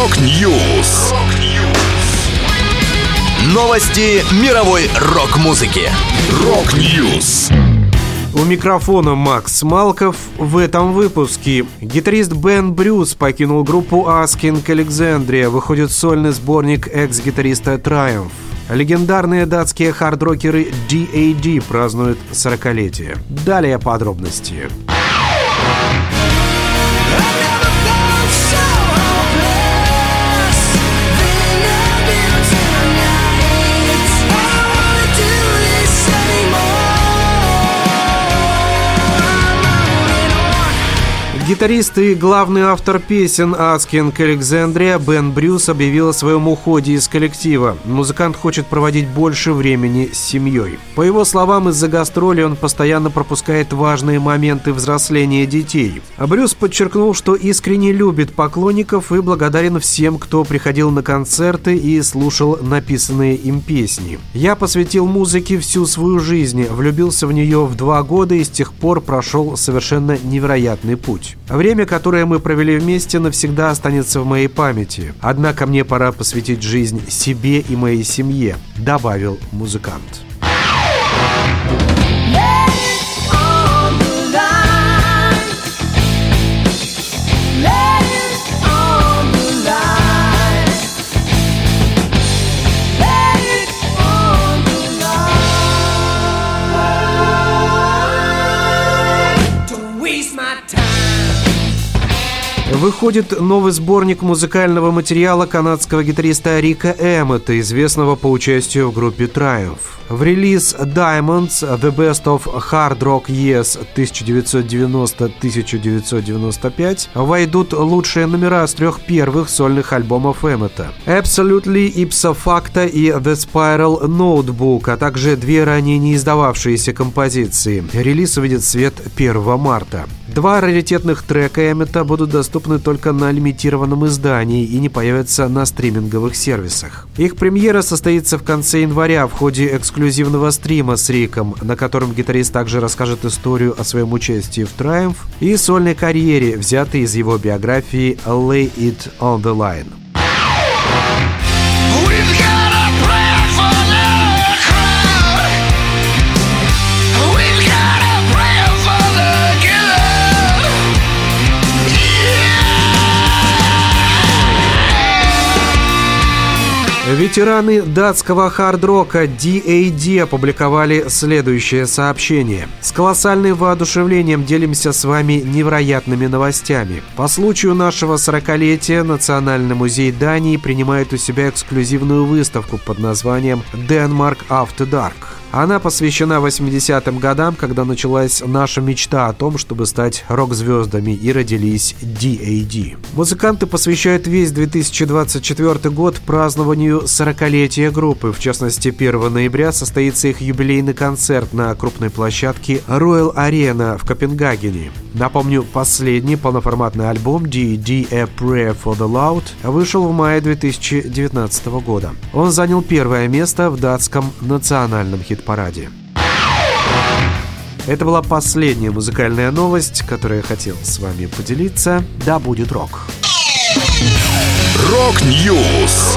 Rock News. Новости мировой рок-музыки. Rock News. У микрофона Макс Малков в этом выпуске. Гитарист Бен Брюс покинул группу Asking Alexandria. Выходит сольный сборник экс-гитариста Triumph. Легендарные датские хард-рокеры DAD празднуют 40-летие. Далее подробности. Гитарист и главный автор песен Аскин Александрия Бен Брюс объявил о своем уходе из коллектива. Музыкант хочет проводить больше времени с семьей. По его словам, из-за гастролей он постоянно пропускает важные моменты взросления детей. А Брюс подчеркнул, что искренне любит поклонников и благодарен всем, кто приходил на концерты и слушал написанные им песни. «Я посвятил музыке всю свою жизнь, влюбился в нее в два года и с тех пор прошел совершенно невероятный путь. Время, которое мы провели вместе, навсегда останется в моей памяти. Однако мне пора посвятить жизнь себе и моей семье», — добавил музыкант. Выходит новый сборник музыкального материала канадского гитариста Рика Эммета, известного по участию в группе Triumph. В релиз Diamonds The Best of Hard Rock Years 1990-1995 войдут лучшие номера с трех первых сольных альбомов Эммета. Absolutely Ipso Facto и The Spiral Notebook, а также две ранее не издававшиеся композиции. Релиз увидит свет 1 марта. Два раритетных трека Эммета будут доступны только на лимитированном издании и не появятся на стриминговых сервисах. Их премьера состоится в конце января в ходе эксклюзивного стрима с Риком, на котором гитарист также расскажет историю о своем участии в Triumph и сольной карьере, взятой из его биографии «Lay It On The Line». Ветераны датского хард-рока DAD опубликовали следующее сообщение. С колоссальным воодушевлением делимся с вами невероятными новостями. По случаю нашего 40-летия Национальный музей Дании принимает у себя эксклюзивную выставку под названием «Denmark After Dark». Она посвящена 80-м годам, когда началась наша мечта о том, чтобы стать рок-звездами и родились DAD. Музыканты посвящают весь 2024 год празднованию 40-летия группы. В частности, 1 ноября состоится их юбилейный концерт на крупной площадке Royal Arena в Копенгагене. Напомню, последний полноформатный альбом DAD A Prayer for the Loud вышел в мае 2019 года. Он занял первое место в датском национальном хит хит-параде. Это была последняя музыкальная новость, которую я хотел с вами поделиться. Да будет рок. Rock News.